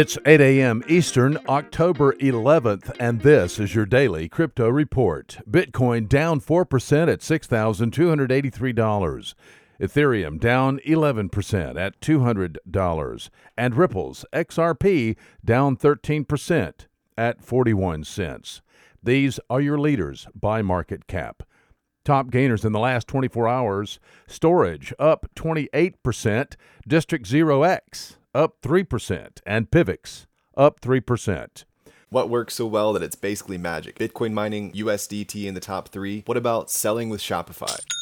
It's 8 a.m. Eastern, October 11th, and this is your daily crypto report. Bitcoin down 4% at $6,283. Ethereum down 11% at $200. And Ripple's XRP down 13% at 41 cents. These are your leaders by market cap. Top gainers in the last 24 hours Storj up 28%, District 0x up 3%, and Pivx up 3%. What works so well that it's basically magic? Bitcoin mining, USDT in the top three. What about selling with Shopify?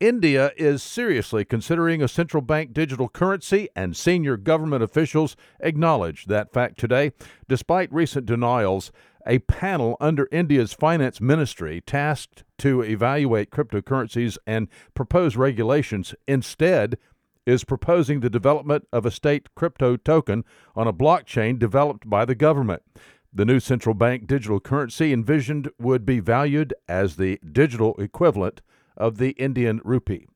India is seriously considering a central bank digital currency, and senior government officials acknowledge that fact today. Despite recent denials, a panel under India's finance ministry tasked to evaluate cryptocurrencies and propose regulations instead is proposing the development of a state crypto token on a blockchain developed by the government. The new central bank digital currency envisioned would be valued as the digital equivalent of the Indian rupee.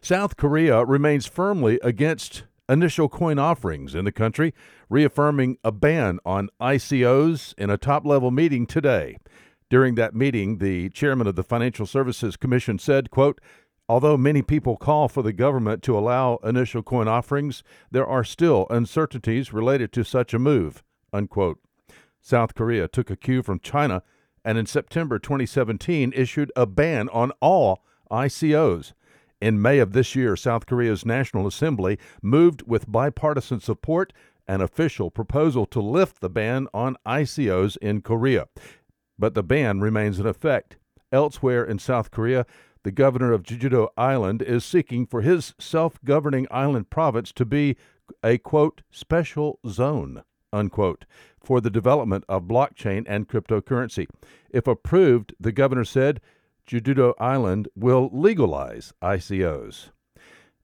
South Korea remains firmly against initial coin offerings in the country, reaffirming a ban on ICOs in a top level meeting today. During that meeting, the chairman of the Financial Services Commission said, quote, Although many people call for the government to allow initial coin offerings, there are still uncertainties related to such a move. Unquote. South Korea took a cue from China and in September 2017 issued a ban on all ICOs. In May of this year, South Korea's National Assembly moved with bipartisan support an official proposal to lift the ban on ICOs in Korea. But the ban remains in effect. Elsewhere in South Korea, the governor of Jeju-do Island is seeking for his self-governing island province to be a quote special zone unquote, for the development of blockchain and cryptocurrency. If approved, the governor said, Jeju-do Island will legalize ICOs.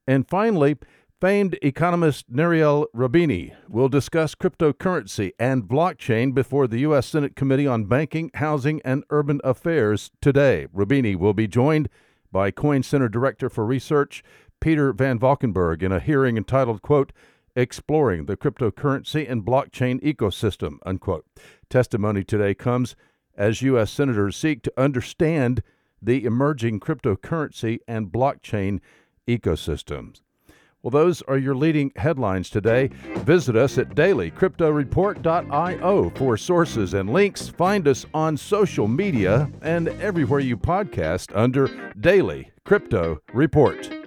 And finally, famed economist Nouriel Roubini will discuss cryptocurrency and blockchain before the U.S. Senate Committee on Banking, Housing, and Urban Affairs today. Roubini will be joined by Coin Center Director for Research Peter Van Valkenburgh in a hearing entitled, quote, exploring the cryptocurrency and blockchain ecosystem, unquote. Testimony today comes as U.S. senators seek to understand the emerging cryptocurrency and blockchain ecosystems. Well, those are your leading headlines today. Visit us at dailycryptoreport.io for sources and links. Find us on social media and everywhere you podcast under Daily Crypto Report.